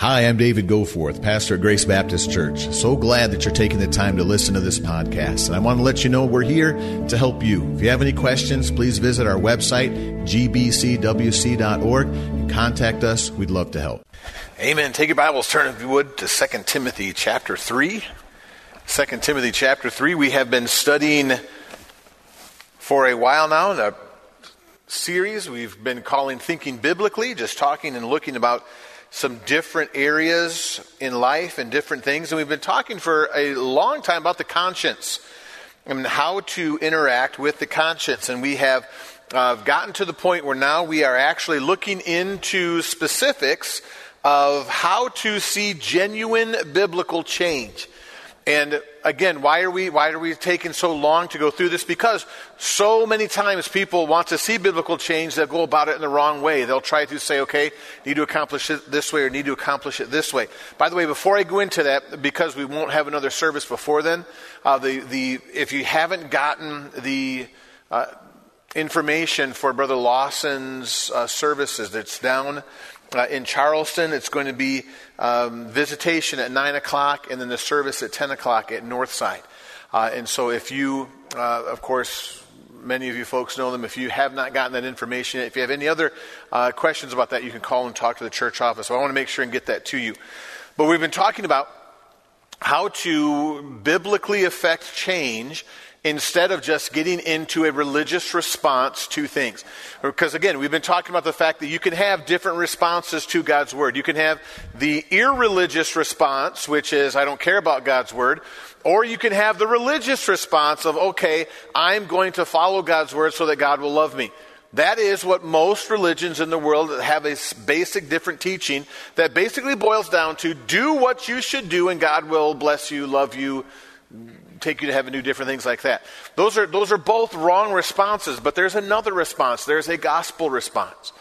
Hi, I'm David Goforth, pastor at Grace Baptist Church. So glad that you're taking the time to listen to this podcast. And I want to let you know we're here to help you. If you have any questions, please visit our website, gbcwc.org, and contact us. We'd love to help. Amen. Take your Bibles, turn if you would to 2 Timothy chapter 3. 2 Timothy chapter 3. We have been studying for a while now in a series we've been calling Thinking Biblically, just talking and looking about some different areas in life and different things. And we've been talking for a long time about the conscience and how to interact with the conscience. And we have uh, gotten to the point where now we are actually looking into specifics of how to see genuine biblical change. And again, why are we why are we taking so long to go through this? Because so many times people want to see biblical change, they'll go about it in the wrong way. They'll try to say, okay, need to accomplish it this way or need to accomplish it this way. By the way, before I go into that, because we won't have another service before then, uh, the the if you haven't gotten the uh, information for Brother Lawson's uh, services, it's down uh, in Charleston. It's going to be um, visitation at 9 o'clock and then the service at 10 o'clock at Northside. Uh, and so if you, uh, of course, many of you folks know them. If you have not gotten that information if you have any other uh, questions about that, you can call and talk to the church office. So I want to make sure and get that to you. But we've been talking about how to biblically affect change instead of just getting into a religious response to things. Because again, we've been talking about the fact that you can have different responses to God's Word. You can have the irreligious response, which is, I don't care about God's Word. Or you can have the religious response of, okay, I'm going to follow God's Word so that God will love me. That is what most religions in the world have a basic different teaching that basically boils down to do what you should do and God will bless you, love you, take you to heaven, do different things like that. Those are, those are both wrong responses, but there's another response. There's a gospel response.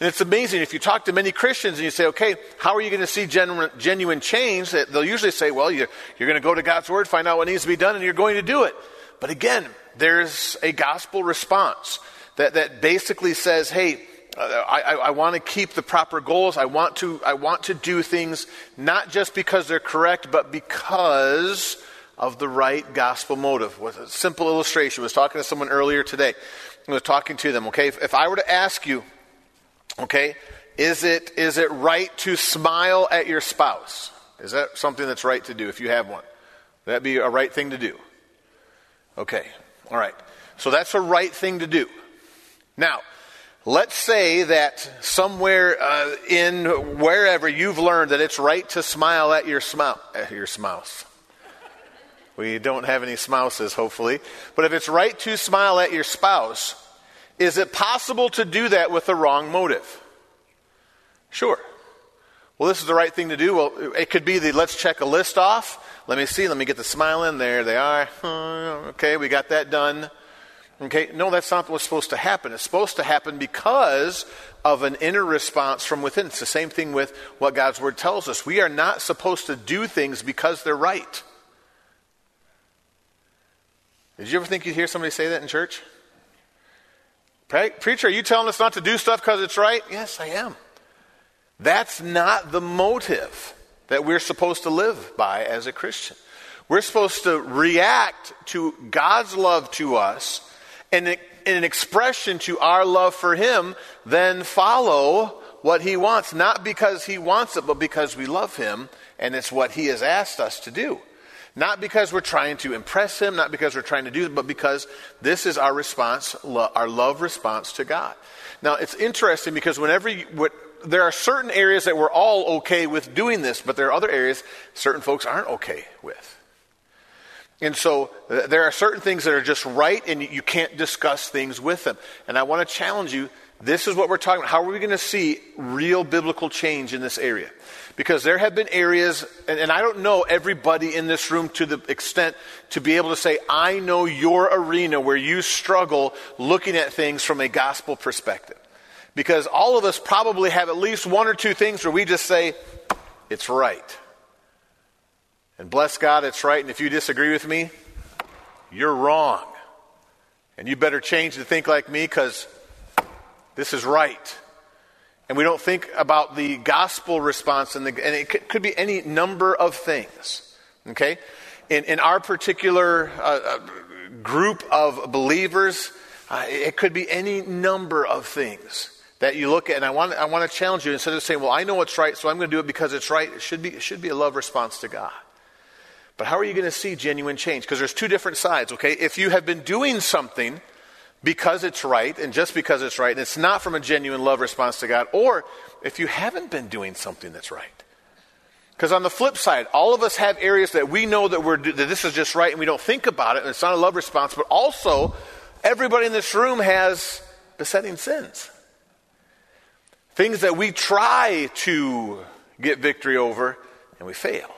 And it's amazing if you talk to many Christians and you say, okay, how are you going to see genuine, genuine change? They'll usually say, well, you're, you're going to go to God's Word, find out what needs to be done, and you're going to do it. But again, there's a gospel response that, that basically says, hey, uh, I, I, I want to keep the proper goals. I want to, I want to do things not just because they're correct, but because of the right gospel motive. Was a simple illustration. I was talking to someone earlier today. I was talking to them, okay, if, if I were to ask you, okay, is it, is it right to smile at your spouse? Is that something that's right to do if you have one? Would that be a right thing to do? Okay, all right. So that's a right thing to do. Now, let's say that somewhere uh, in wherever you've learned that it's right to smile at your, smile, at your spouse. We don't have any spouses, hopefully. But if it's right to smile at your spouse, is it possible to do that with the wrong motive? Sure. Well, this is the right thing to do. Well, it could be the let's check a list off. Let me see. Let me get the smile in. There they are. Okay, we got that done. Okay, no, that's not what's supposed to happen. It's supposed to happen because of an inner response from within. It's the same thing with what God's Word tells us. We are not supposed to do things because they're right. Did you ever think you'd hear somebody say that in church? Preacher, are you telling us not to do stuff because it's right? Yes, I am. That's not the motive that we're supposed to live by as a Christian. We're supposed to react to God's love to us and in an expression to our love for Him, then follow what He wants, not because He wants it, but because we love Him and it's what He has asked us to do. Not because we're trying to impress him, not because we're trying to do it, but because this is our response, lo- our love response to God. Now, it's interesting because whenever you, what, there are certain areas that we're all okay with doing this, but there are other areas certain folks aren't okay with. And so th- there are certain things that are just right, and you, you can't discuss things with them. And I want to challenge you this is what we're talking about. How are we going to see real biblical change in this area? Because there have been areas, and, and, I don't know everybody in this room to the extent to be able to say, I know your arena where you struggle looking at things from a gospel perspective. Because all of us probably have at least one or two things where we just say, it's right. And bless God, it's right. And if you disagree with me, you're wrong. And you better change to think like me because this is right. And we don't think about the gospel response, and, the, and it could, could, be any number of things. Okay? In, in our particular uh, uh, group of believers, uh, it could be any number of things that you look at. And I want, I want to challenge you instead of saying, well, I know what's right, so I'm going to do it because it's right. It should be, it should be a love response to God. But how are you going to see genuine change? Because there's two different sides, okay? If you have been doing something because it's right and just because it's right, and it's not from a genuine love response to God, or if you haven't been doing something that's right. Because on the flip side, all of us have areas that we know that, we're, that this is just right and we don't think about it and it's not a love response, but also everybody in this room has besetting sins. Things that we try to get victory over and we fail.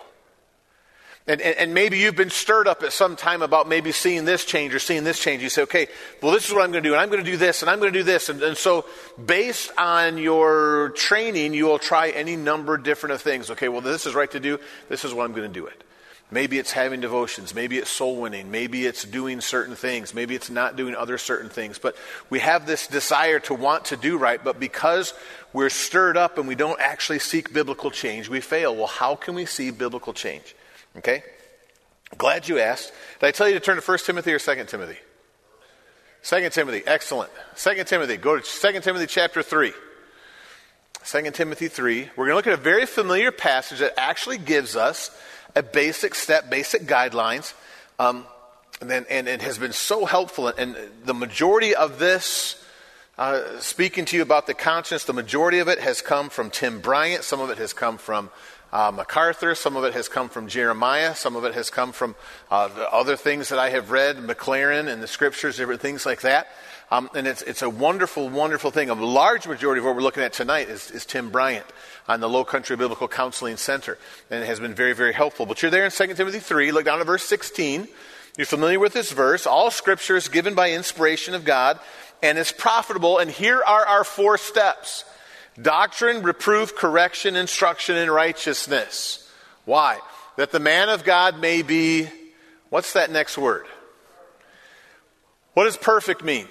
And, and, and, maybe you've been stirred up at some time about maybe seeing this change or seeing this change. You say, okay, well, this is what I'm going to do, and I'm going to do this, and I'm going to do this. And, and so, based on your training, you will try any number different of things. Okay, well, this is right to do. This is what I'm going to do it. Maybe it's having devotions. Maybe it's soul winning. Maybe it's doing certain things. Maybe it's not doing other certain things. But we have this desire to want to do right, but because we're stirred up and we don't actually seek biblical change, we fail. Well, how can we see biblical change? Okay? Glad you asked. Did I tell you to turn to 1 Timothy or 2 Timothy? 2 Timothy, excellent. 2 Timothy, go to 2 Timothy chapter 3. 2 Timothy 3. We're going to look at a very familiar passage that actually gives us a basic step, basic guidelines. Um, and, and it has been so helpful. And the majority of this, uh, speaking to you about the conscience, the majority of it has come from Tim Bryant. Some of it has come from uh, MacArthur. Some of it has come from Jeremiah. Some of it has come from uh, the other things that I have read, McLaren and the scriptures, different things like that. Um, and it's, it's a wonderful, wonderful thing. A large majority of what we're looking at tonight is, is Tim Bryant on the Low Country Biblical Counseling Center. And it has been very, very helpful. But you're there in 2 Timothy 3. Look down at verse 16. You're familiar with this verse. All scripture is given by inspiration of God and is profitable. And here are our four steps. Doctrine, reproof, correction, instruction in righteousness. Why? That the man of God may be, what's that next word? What does perfect mean?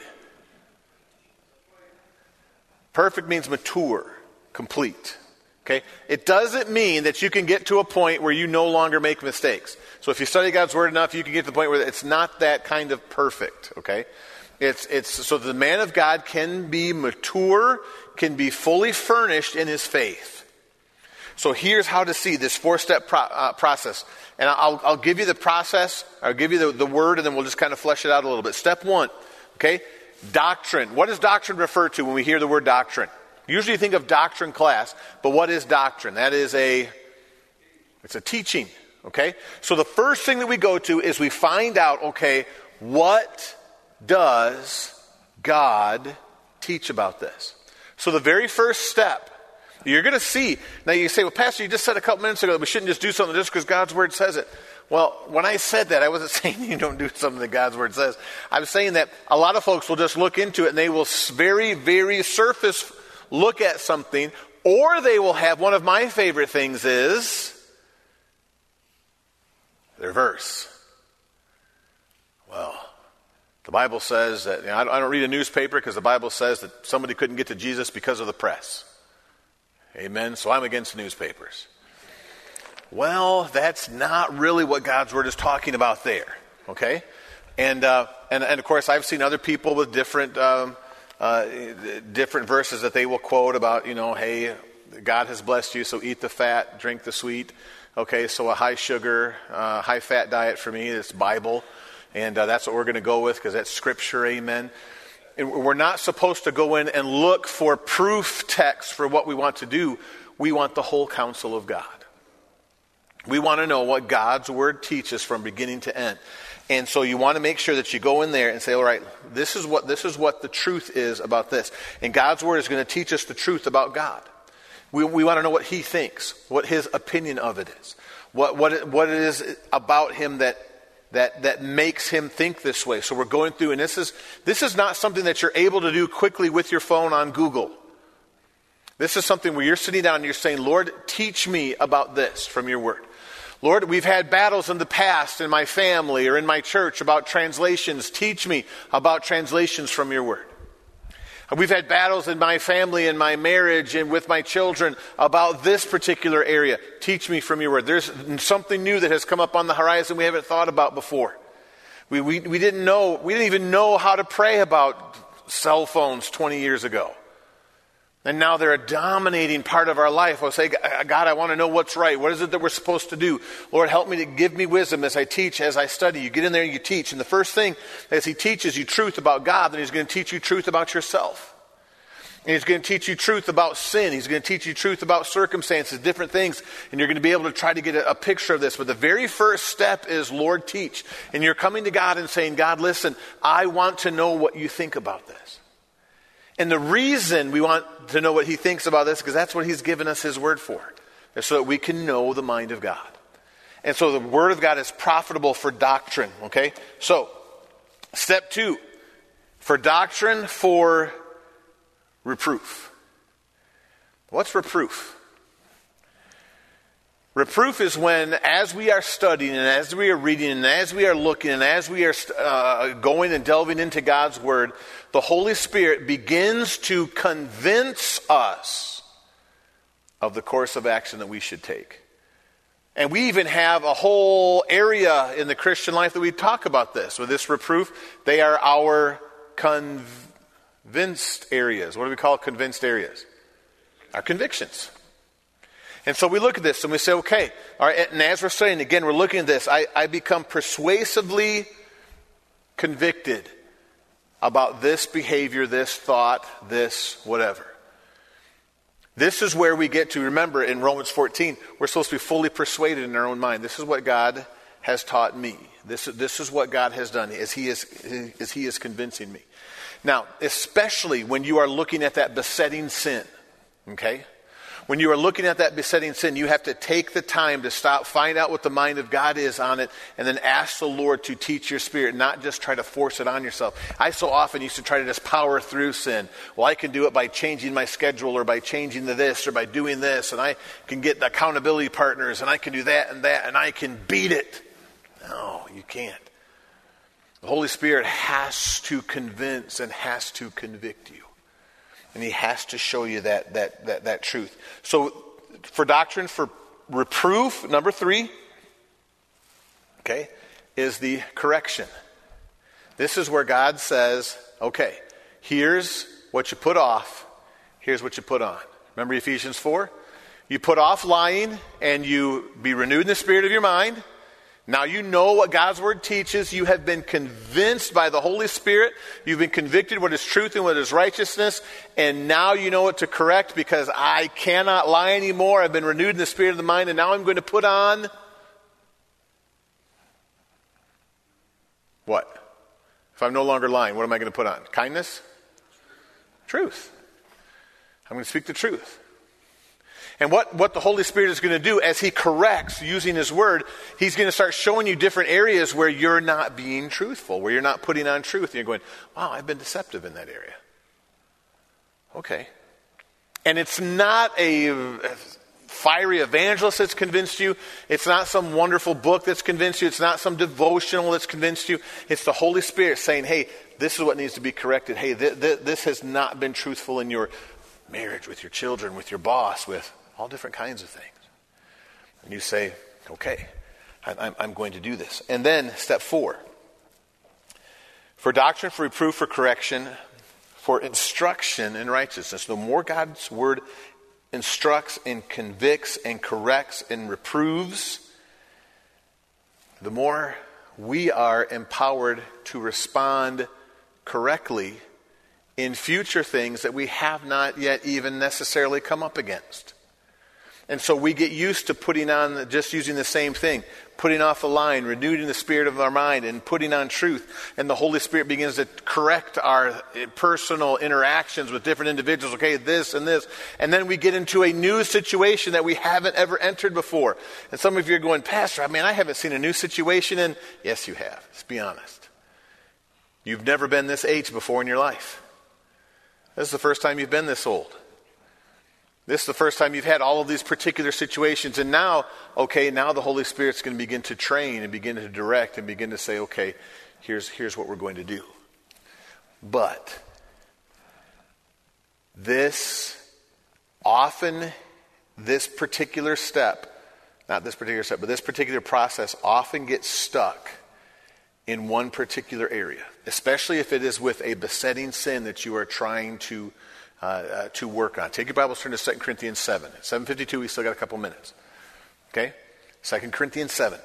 Perfect means mature, complete. Okay? It doesn't mean that you can get to a point where you no longer make mistakes. So if you study God's word enough, you can get to the point where it's not that kind of perfect. Okay? It's, it's so the man of God can be mature, can be fully furnished in his faith. So here's how to see this four step pro, uh, process. And I'll, I'll, give you the process, I'll give you the, the word, and then we'll just kind of flesh it out a little bit. Step one, okay? Doctrine. What does doctrine refer to when we hear the word doctrine? Usually you think of doctrine class, but what is doctrine? That is a, it's a teaching, okay? So the first thing that we go to is we find out, okay, what does God teach about this? So, the very first step, you're going to see. Now, you say, well, Pastor, you just said a couple minutes ago that we shouldn't just do something just because God's Word says it. Well, when I said that, I wasn't saying you don't do something that God's Word says. I was saying that a lot of folks will just look into it and they will very, very surface look at something, or they will have one of my favorite things is their verse. Well, the Bible says that, you know, I don't read a newspaper because the Bible says that somebody couldn't get to Jesus because of the press. Amen. So I'm against newspapers. Well, that's not really what God's Word is talking about there. Okay? And, uh, and, and of course, I've seen other people with different, um, uh, different verses that they will quote about, you know, hey, God has blessed you, so eat the fat, drink the sweet. Okay, so a high sugar, uh, high fat diet for me is Bible. And uh, that's what we're going to go with because that's scripture, amen. And we're not supposed to go in and look for proof text for what we want to do. We want the whole counsel of God. We want to know what God's word teaches from beginning to end. And so you want to make sure that you go in there and say, all right, this is what, this is what the truth is about this. And God's word is going to teach us the truth about God. We, we want to know what he thinks, what his opinion of it is, what, what, what it is about him that that, that makes him think this way. So we're going through, and this is, this is not something that you're able to do quickly with your phone on Google. This is something where you're sitting down and you're saying, Lord, teach me about this from your word. Lord, we've had battles in the past in my family or in my church about translations. Teach me about translations from your word. We've had battles in my family and my marriage and with my children about this particular area. Teach me from your word. There's something new that has come up on the horizon we haven't thought about before. We, we, we didn't know, we didn't even know how to pray about cell phones 20 years ago. And now they're a dominating part of our life. I'll say, uh, God, I want to know what's right. What is it that we're supposed to do? Lord, help me to give me wisdom as I teach, as I study. You get in there and you teach. And the first thing, as He teaches you truth about God, then He's going to teach you truth about yourself. And He's going to teach you truth about sin. He's going to teach you truth about circumstances, different things. And you're going to be able to try to get a, a picture of this. But the very first step is, Lord, teach. And you're coming to God and saying, God, listen, I want to know what you think about this. And the reason we want to know what he thinks about this, because that's what he's given us his word for, is so that we can know the mind of God. And so the word of God is profitable for doctrine, okay? So, step two, for doctrine, for reproof. What's reproof? Reproof is when, as we are studying and as we are reading and as we are looking and as we are uh, going and delving into God's Word, the Holy Spirit begins to convince us of the course of action that we should take. And we even have a whole area in the Christian life that we talk about this. With this reproof, they are our convinced areas. What do we call convinced areas? Our convictions. And so we look at this and we say, okay, all right, and as we're studying, again, we're looking at this, I, I become persuasively convicted about this behavior, this thought, this whatever. This is where we get to, remember in Romans 14, we're supposed to be fully persuaded in our own mind. This is what God has taught me. This, this is what God has done as he, is, as he is convincing me. Now, especially when you are looking at that besetting sin, okay? When you are looking at that besetting sin, you have to take the time to stop, find out what the mind of God is on it, and then ask the Lord to teach your spirit, not just try to force it on yourself. I so often used to try to just power through sin. Well, I can do it by changing my schedule or by changing the this or by doing this, and I can get the accountability partners, and I can do that and that, and I can beat it. No, you can't. The Holy Spirit has to convince and has to convict you. And he has to show you that, that, that, that truth. So, for doctrine, for reproof, number three, okay, is the correction. This is where God says, okay, here's what you put off, here's what you put on. Remember Ephesians 4? You put off lying and you be renewed in the spirit of your mind. Now you know what God's Word teaches. You have been convinced by the Holy Spirit. You've been convicted what is truth and what is righteousness. And now you know what to correct because I cannot lie anymore. I've been renewed in the spirit of the mind. And now I'm going to put on what? If I'm no longer lying, what am I going to put on? Kindness? Truth. I'm going to speak the truth. And what, what the Holy Spirit is going to do as He corrects using His Word, He's going to start showing you different areas where you're not being truthful, where you're not putting on truth. And you're going, wow, I've been deceptive in that area. Okay. And it's not a fiery evangelist that's convinced you. It's not some wonderful book that's convinced you. It's not some devotional that's convinced you. It's the Holy Spirit saying, hey, this is what needs to be corrected. Hey, th- th- this has not been truthful in your marriage, with your children, with your boss, with all different kinds of things. And you say, okay, I'm, I'm going to do this. And then step four for doctrine, for reproof, for correction, for instruction in righteousness. The more God's word instructs and convicts and corrects and reproves, the more we are empowered to respond correctly in future things that we have not yet even necessarily come up against. And so we get used to putting on, just using the same thing, putting off a line, renewing the spirit of our mind, and putting on truth. And the Holy Spirit begins to correct our personal interactions with different individuals. Okay, this and this. And then we get into a new situation that we haven't ever entered before. And some of you are going, Pastor, I mean, I haven't seen a new situation in. Yes, you have. Let's be honest. You've never been this age before in your life. This is the first time you've been this old. This is the first time you've had all of these particular situations. And now, okay, now the Holy Spirit's going to begin to train and begin to direct and begin to say, okay, here's, here's what we're going to do. But this often, this particular step, not this particular step, but this particular process often gets stuck in one particular area, especially if it is with a besetting sin that you are trying to, uh, uh, to work on. Take your Bibles, turn to 2 Corinthians 7. 752, we still got a couple minutes. Okay? 2 Corinthians 7.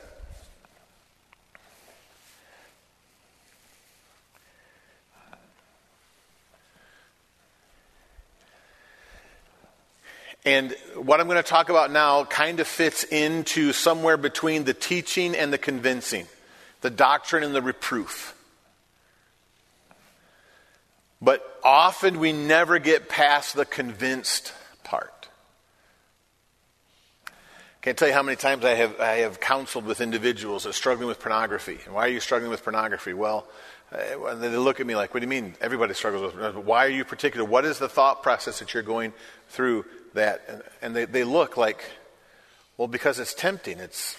And what I'm going to talk about now kind of fits into somewhere between the teaching and the convincing, the doctrine and the reproof. But often we never get past the convinced part. Can't tell you how many times I have, I have counseled with individuals that are struggling with pornography. And why are you struggling with pornography? Well, uh, they look at me like, what do you mean everybody struggles with pornography? Why are you particular? What is the thought process that you're going through that? And, and they, they look like, well, because it's tempting. It's,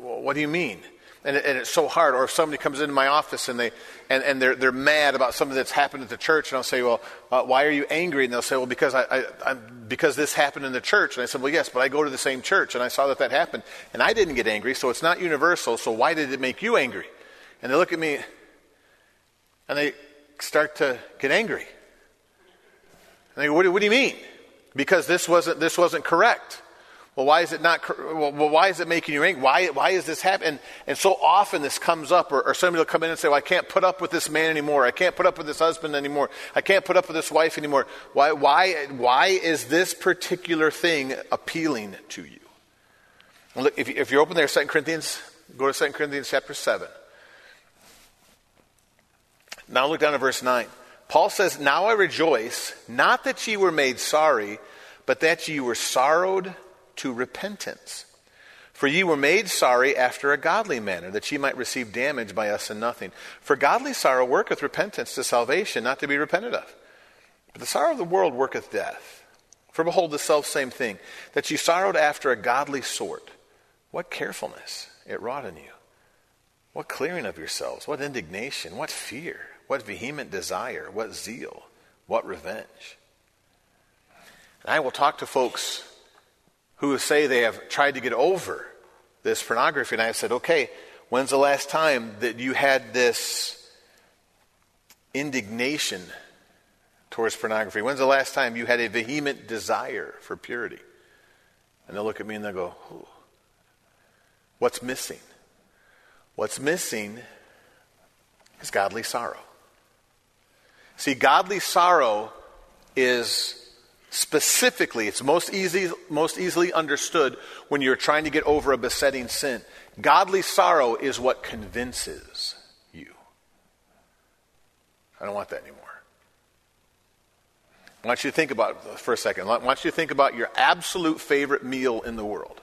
what do you mean? And, and, it's so hard. Or if somebody comes into my office and, they, and, and they're, they're mad about something that's happened at the church, and I'll say, well, uh, why are you angry? And they'll say, well, because, I, I, because this happened in the church. And I said, well, yes, but I go to the same church, and I saw that that happened. And I didn't get angry, so it's not universal, so why did it make you angry? And they look at me, and they start to get angry. And they go, what what do you mean? because this wasn't, this wasn't correct. Well, why is it not, well, why is it making you angry? Why, why is this happening? And, so often this comes up, or, or somebody will come in and say, well, I can't put up with this man anymore. I can't put up with this husband anymore. I can't put up with this wife anymore. Why, why, why is this particular thing appealing to you? Look, if, if you're open there, 2 Corinthians, go to 2 Corinthians chapter 7. Now look down at verse 9. Paul says, Now I rejoice, not that ye were made sorry, but that ye were sorrowed to repentance. For ye were made sorry after a godly manner, that ye might receive damage by us in nothing. For godly sorrow worketh repentance to salvation, not to be repented of. But the sorrow of the world worketh death. For behold, the self same thing, that ye sorrowed after a godly sort. What carefulness it wrought in you! What clearing of yourselves! What indignation! What fear! What vehement desire, what zeal, what revenge. And I will talk to folks who say they have tried to get over this pornography, and I said, okay, when's the last time that you had this indignation towards pornography? When's the last time you had a vehement desire for purity? And they'll look at me and they'll go, Ooh. what's missing? What's missing is godly sorrow. See, godly sorrow is specifically, it's most, easy, most easily understood when you're trying to get over a besetting sin. Godly sorrow is what convinces you. I don't want that anymore. I want you to think about it for a second. I want you to think about your absolute favorite meal in the world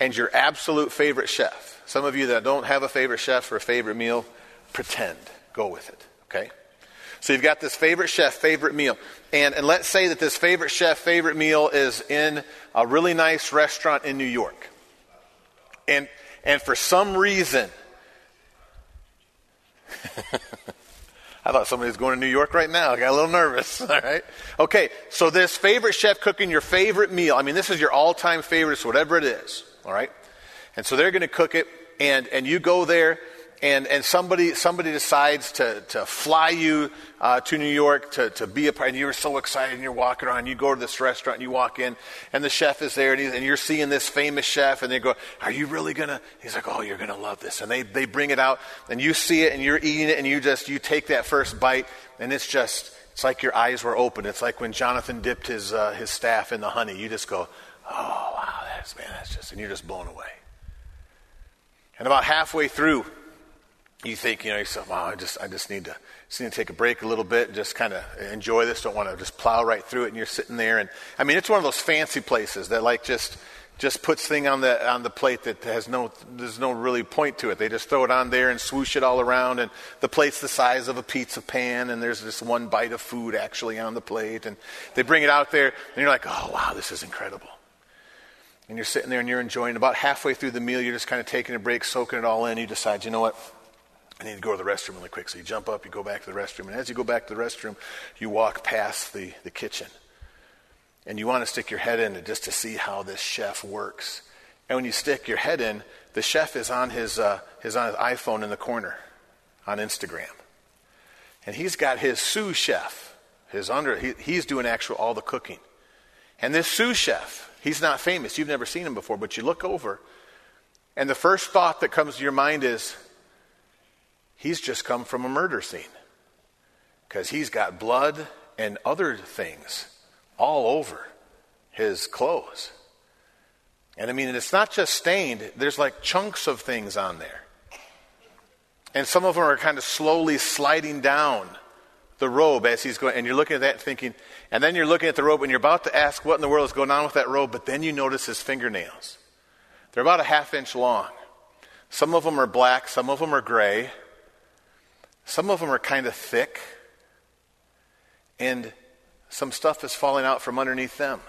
and your absolute favorite chef. Some of you that don't have a favorite chef or a favorite meal, pretend. Go with it, okay? So you've got this favorite chef, favorite meal. And, and let's say that this favorite chef, favorite meal is in a really nice restaurant in New York. And, and for some reason, I thought somebody was going to New York right now. I got a little nervous. All right. Okay. So this favorite chef cooking your favorite meal. I mean, this is your all-time favorite, whatever it is. All right. And so they're going to cook it, and and you go there, and, and somebody, somebody decides to, to fly you uh, to New York to, to be a part, and you're so excited, and you're walking around, you go to this restaurant, and you walk in, and the chef is there, and, and you're seeing this famous chef, and they go, Are you really going to? He's like, Oh, you're going to love this. And they, they bring it out, and you see it, and you're eating it, and you just, you take that first bite, and it's just, it's like your eyes were open. It's like when Jonathan dipped his, uh, his staff in the honey. You just go, Oh, wow, that's, man, that's just, and you're just blown away. And about halfway through, you think, you know, yourself, wow, I just, I just need to, just need to take a break a little bit and just kind of enjoy this. Don't want to just plow right through it. And you're sitting there, and I mean, it's one of those fancy places that like just, just puts thing on the on the plate that has no, there's no really point to it. They just throw it on there and swoosh it all around, and the plate's the size of a pizza pan, and there's just one bite of food actually on the plate, and they bring it out there, and you're like, oh wow, this is incredible. And you're sitting there and you're enjoying. About halfway through the meal, you're just kind of taking a break, soaking it all in. You decide, you know what? I need to go to the restroom really quick. So you jump up, you go back to the restroom. And as you go back to the restroom, you walk past the, the kitchen. And you want to stick your head in just to see how this chef works. And when you stick your head in, the chef is on his, uh, his, on his iPhone in the corner on Instagram. And he's got his sous chef, his under, he, he's doing actual all the cooking. And this sous chef, he's not famous. You've never seen him before, but you look over, and the first thought that comes to your mind is, he's just come from a murder scene. Because he's got blood and other things all over his clothes. And I mean, it's not just stained, there's like chunks of things on there. And some of them are kind of slowly sliding down the robe as he's going. And you're looking at that thinking, and then you're looking at the robe and you're about to ask what in the world is going on with that robe, but then you notice his fingernails. They're about a half inch long. Some of them are black, some of them are gray, some of them are kind of thick, and some stuff is falling out from underneath them.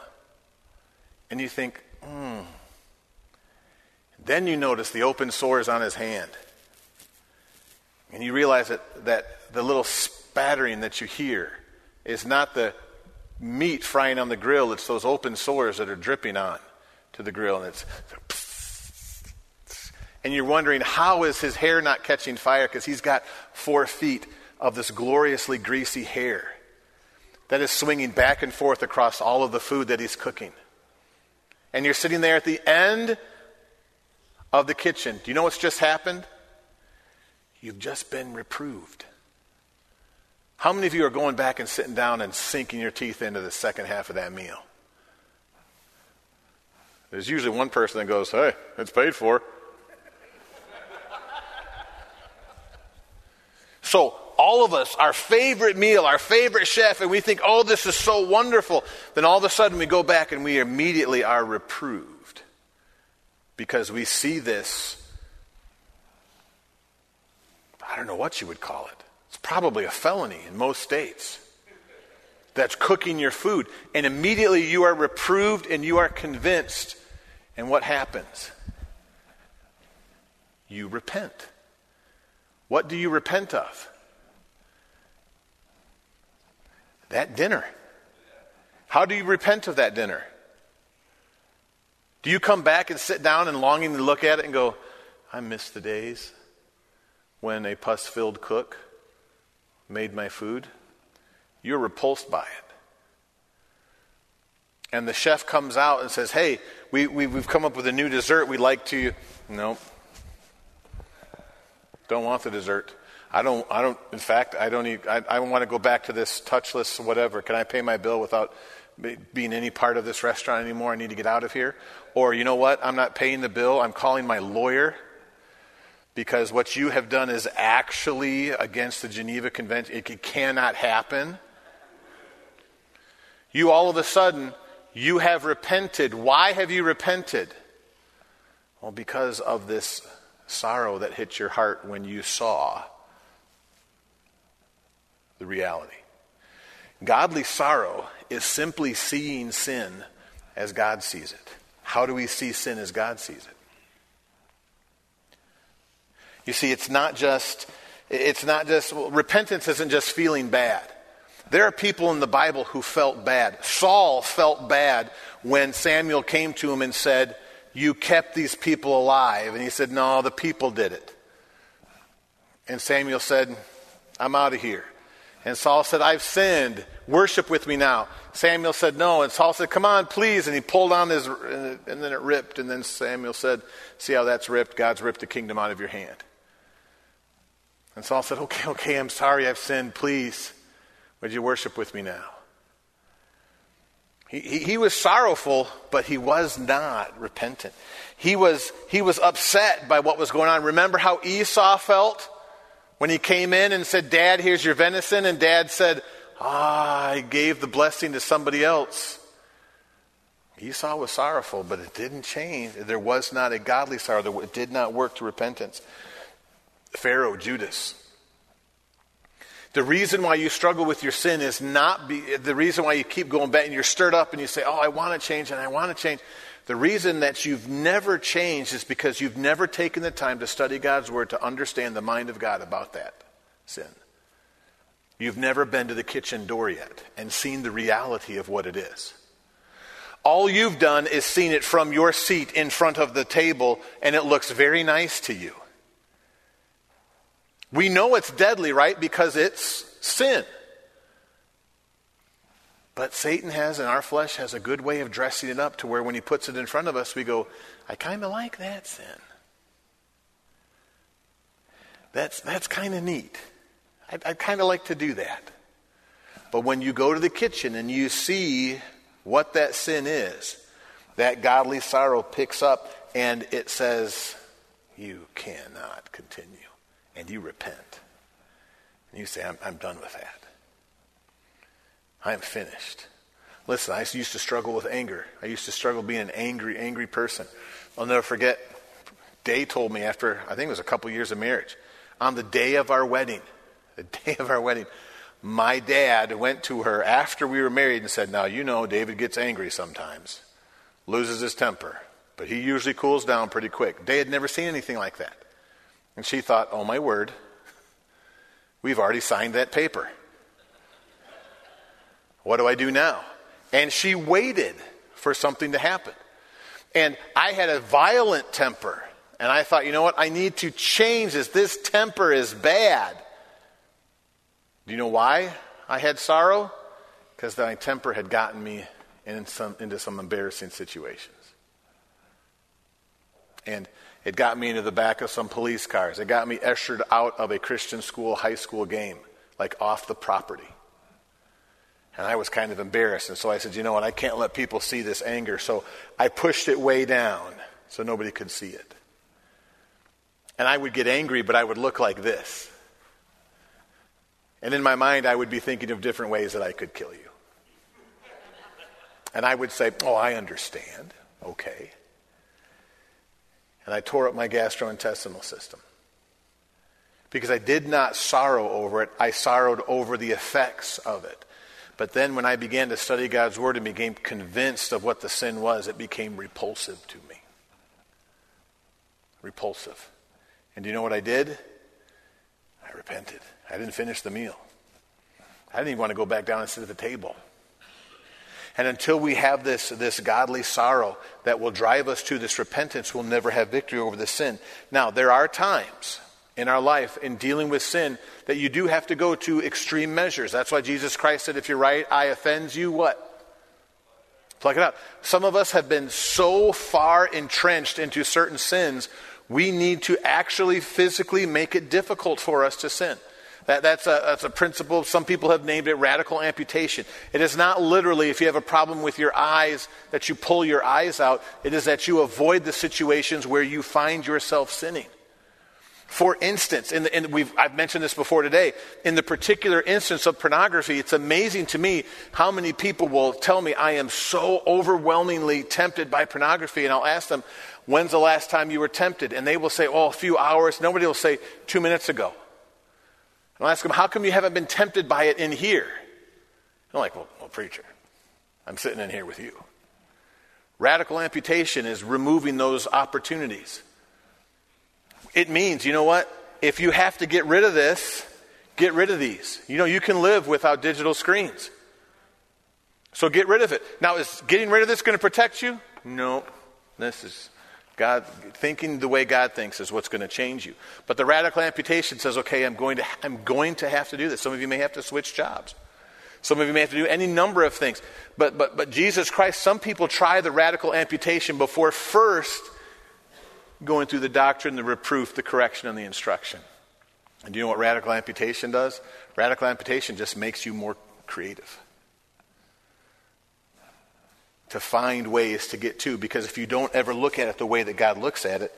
And you think, hmm. Then you notice the open sores on his hand. And you realize that, that the little spattering that you hear is not the meat frying on the grill, it's those open sores that are dripping on to the grill. And it's. And you're wondering, how is his hair not catching fire? Because he's got four feet of this gloriously greasy hair that is swinging back and forth across all of the food that he's cooking. And you're sitting there at the end of the kitchen. Do you know what's just happened? You've just been reproved. How many of you are going back and sitting down and sinking your teeth into the second half of that meal? There's usually one person that goes, Hey, it's paid for. So, all of us, our favorite meal, our favorite chef, and we think, oh, this is so wonderful. Then all of a sudden we go back and we immediately are reproved because we see this. I don't know what you would call it. It's probably a felony in most states. That's cooking your food. And immediately you are reproved and you are convinced. And what happens? You repent. What do you repent of? That dinner. How do you repent of that dinner? Do you come back and sit down and longing to look at it and go, I miss the days when a pus filled cook made my food? You're repulsed by it. And the chef comes out and says, Hey, we, we, have come up with a new dessert. We'd like to. Nope. Don't want the dessert. I don't, I don't, in fact, I don't even, I, I want to go back to this touchless whatever. Can I pay my bill without being any part of this restaurant anymore? I need to get out of here. Or, you know what? I'm not paying the bill. I'm calling my lawyer because what you have done is actually against the Geneva Convention. It cannot happen. You all of a sudden, you have repented. Why have you repented? Well, because of this sorrow that hit your heart when you saw the reality. Godly sorrow is simply seeing sin as God sees it. How do we see sin as God sees it? You see, it's not just, it's not just, well, repentance isn't just feeling bad. There are people in the Bible who felt bad. Saul felt bad when Samuel came to him and said, You kept these people alive. And he said, No, the people did it. And Samuel said, I'm out of here. And Saul said, I've sinned. Worship with me now. Samuel said, No. And Saul said, Come on, please. And he pulled on his, and then it ripped. And then Samuel said, See how that's ripped? God's ripped the kingdom out of your hand. And Saul said, Okay, okay, I'm sorry I've sinned. Please, would you worship with me now? He, he, was sorrowful, but he was not repentant. He was, he was upset by what was going on. Remember how Esau felt? When he came in and said, Dad, here's your venison, and dad said, Ah, I gave the blessing to somebody else. Esau was sorrowful, but it didn't change. There was not a godly sorrow. It did not work to repentance. Pharaoh, Judas. The reason why you struggle with your sin is not be, the reason why you keep going back and you're stirred up and you say, Oh, I want to change and I want to change. The reason that you've never changed is because you've never taken the time to study God's Word to understand the mind of God about that sin. You've never been to the kitchen door yet and seen the reality of what it is. All you've done is seen it from your seat in front of the table, and it looks very nice to you. We know it's deadly, right? Because it's sin. But Satan has, and our flesh has a good way of dressing it up to where when he puts it in front of us, we go, I kind of like that sin. That's, that's kind of neat. I'd, I'd kind of like to do that. But when you go to the kitchen and you see what that sin is, that godly sorrow picks up and it says, You cannot continue. And you repent. And you say, I'm, I'm done with that. I am finished. Listen, I used to struggle with anger. I used to struggle being an angry, angry person. I'll never forget, Day told me after, I think it was a couple years of marriage, on the day of our wedding, the day of our wedding, my dad went to her after we were married and said, Now, you know, David gets angry sometimes, loses his temper, but he usually cools down pretty quick. Day had never seen anything like that. And she thought, Oh, my word, we've already signed that paper. What do I do now? And she waited for something to happen. And I had a violent temper. And I thought, you know what? I need to change this. This temper is bad. Do you know why I had sorrow? Because my temper had gotten me in some, into some embarrassing situations. And it got me into the back of some police cars. It got me ushered out of a Christian school, high school game, like off the property. And I was kind of embarrassed. And so I said, you know what? I can't let people see this anger. So I pushed it way down so nobody could see it. And I would get angry, but I would look like this. And in my mind, I would be thinking of different ways that I could kill you. And I would say, Oh, I understand. Okay. And I tore up my gastrointestinal system. Because I did not sorrow over it, I sorrowed over the effects of it. But then when I began to study God's Word and became convinced of what the sin was, it became repulsive to me. Repulsive. And do you know what I did? I repented. I didn't finish the meal. I didn't even want to go back down and sit at the table. And until we have this, this godly sorrow that will drive us to this repentance, we'll never have victory over the sin. Now, there are times in our life in dealing with sin that you do have to go to extreme measures. That's why Jesus Christ said, if your right eye offends you, what? Pluck it out. Some of us have been so far entrenched into certain sins, we need to actually physically make it difficult for us to sin. That, that's, a, that's a principle. Some people have named it radical amputation. It is not literally, if you have a problem with your eyes, that you pull your eyes out. It is that you avoid the situations where you find yourself sinning. For instance, in the, in we've, I've mentioned this before today, in the particular instance of pornography, it's amazing to me how many people will tell me, I am so overwhelmingly tempted by pornography. And I'll ask them, when's the last time you were tempted? And they will say, oh, a few hours. Nobody will say, two minutes ago. And I'll ask them, how come you haven't been tempted by it in here? I'm like, well, well, preacher, I'm sitting in here with you. Radical amputation is removing those opportunities. It means, you know what? If you have to get rid of this, get rid of these. You know, you can live without digital screens. So get rid of it. Now, is getting rid of this going to protect you? No. This is God thinking the way God thinks is what's going to change you. But the radical amputation says, okay, I'm going to I'm going to have to do this. Some of you may have to switch jobs. Some of you may have to do any number of things. But but but Jesus Christ, some people try the radical amputation before first going through the doctrine, the reproof, the correction, and the instruction. And do you know what radical amputation does? Radical amputation just makes you more creative. To find ways to get to, because if you don't ever look at it the way that God looks at it,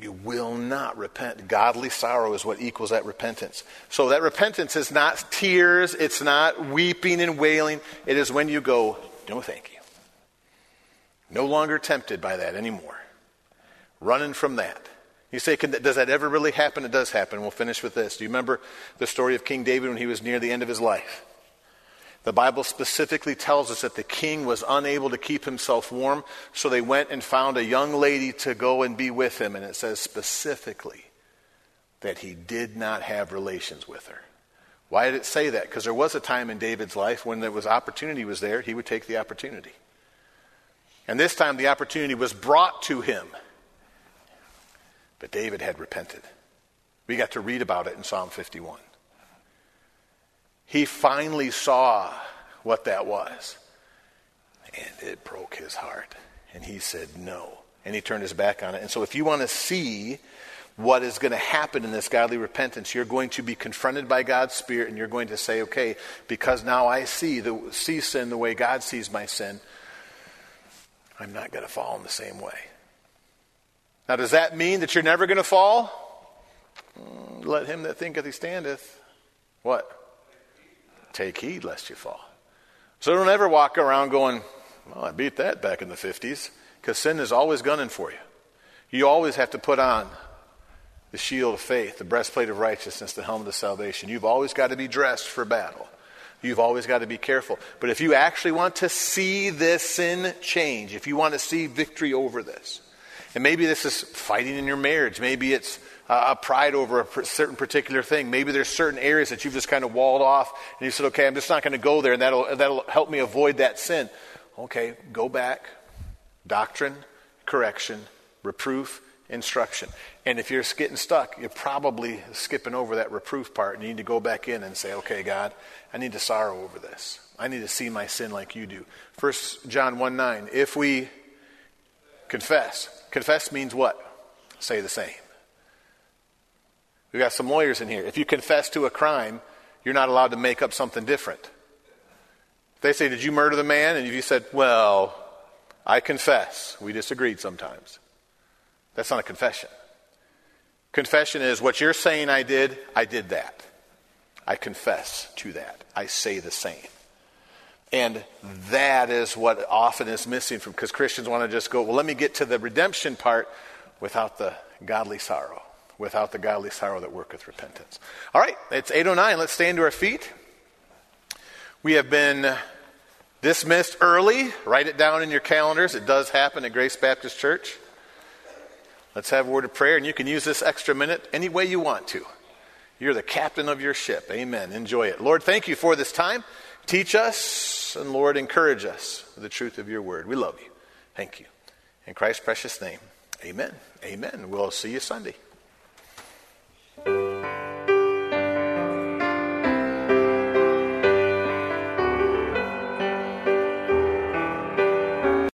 you will not repent. Godly sorrow is what equals that repentance. So that repentance is not tears, it's not weeping and wailing. It is when you go, no, thank you. No longer tempted by that anymore running from that. You say, does that ever really happen? It does happen. We'll finish with this. Do you remember the story of King David when he was near the end of his life? The Bible specifically tells us that the king was unable to keep himself warm, so they went and found a young lady to go and be with him, and it says specifically that he did not have relations with her. Why did it say that? Because there was a time in David's life when there was opportunity was there, he would take the opportunity. And this time the opportunity was brought to him. But David had repented. We got to read about it in Psalm 51. He finally saw what that was. And it broke his heart. And he said, No. And he turned his back on it. And so, if you want to see what is going to happen in this godly repentance, you're going to be confronted by God's Spirit and you're going to say, Okay, because now I see, the, see sin the way God sees my sin, I'm not going to fall in the same way. Now, does that mean that you're never going to fall? Mm, let him that thinketh he standeth. What? Take heed lest you fall. So don't ever walk around going, well, I beat that back in the 50s, because sin is always gunning for you. You always have to put on the shield of faith, the breastplate of righteousness, the helmet of salvation. You've always got to be dressed for battle. You've always got to be careful. But if you actually want to see this sin change, if you want to see victory over this, and maybe this is fighting in your marriage, maybe it's uh, a pride over a certain particular thing. Maybe there's certain areas that you've just kind of walled off, and you said, "Okay, I'm just not going to go there, and that'll that'll help me avoid that sin." Okay, go back. Doctrine, correction, reproof, instruction. And if you're getting stuck, you're probably skipping over that reproof part, and you need to go back in and say, "Okay, God, I need to sorrow over this. I need to see my sin like you do. 1 John 1 9. If we confess, confess means what? Say the same. We've got some lawyers in here. If you confess to a crime, you're not allowed to make up something different. They say, Did you murder the man? And if you said, Well, I confess, we disagreed sometimes. That's not a confession. Confession is what you're saying I did, I did that. I confess to that. I say the same. And that is what often is missing from because Christians want to just go, well, let me get to the redemption part without the godly sorrow, without the godly sorrow that worketh repentance. All right, it's 809. Let's stand to our feet. We have been dismissed early. Write it down in your calendars. It does happen at Grace Baptist Church. Let's have a word of prayer, and you can use this extra minute any way you want to. You're the captain of your ship. Amen. Enjoy it. Lord, thank you for this time. Teach us, and Lord, encourage us with the truth of your word. We love you. Thank you. In Christ's precious name, amen. Amen. We'll see you Sunday.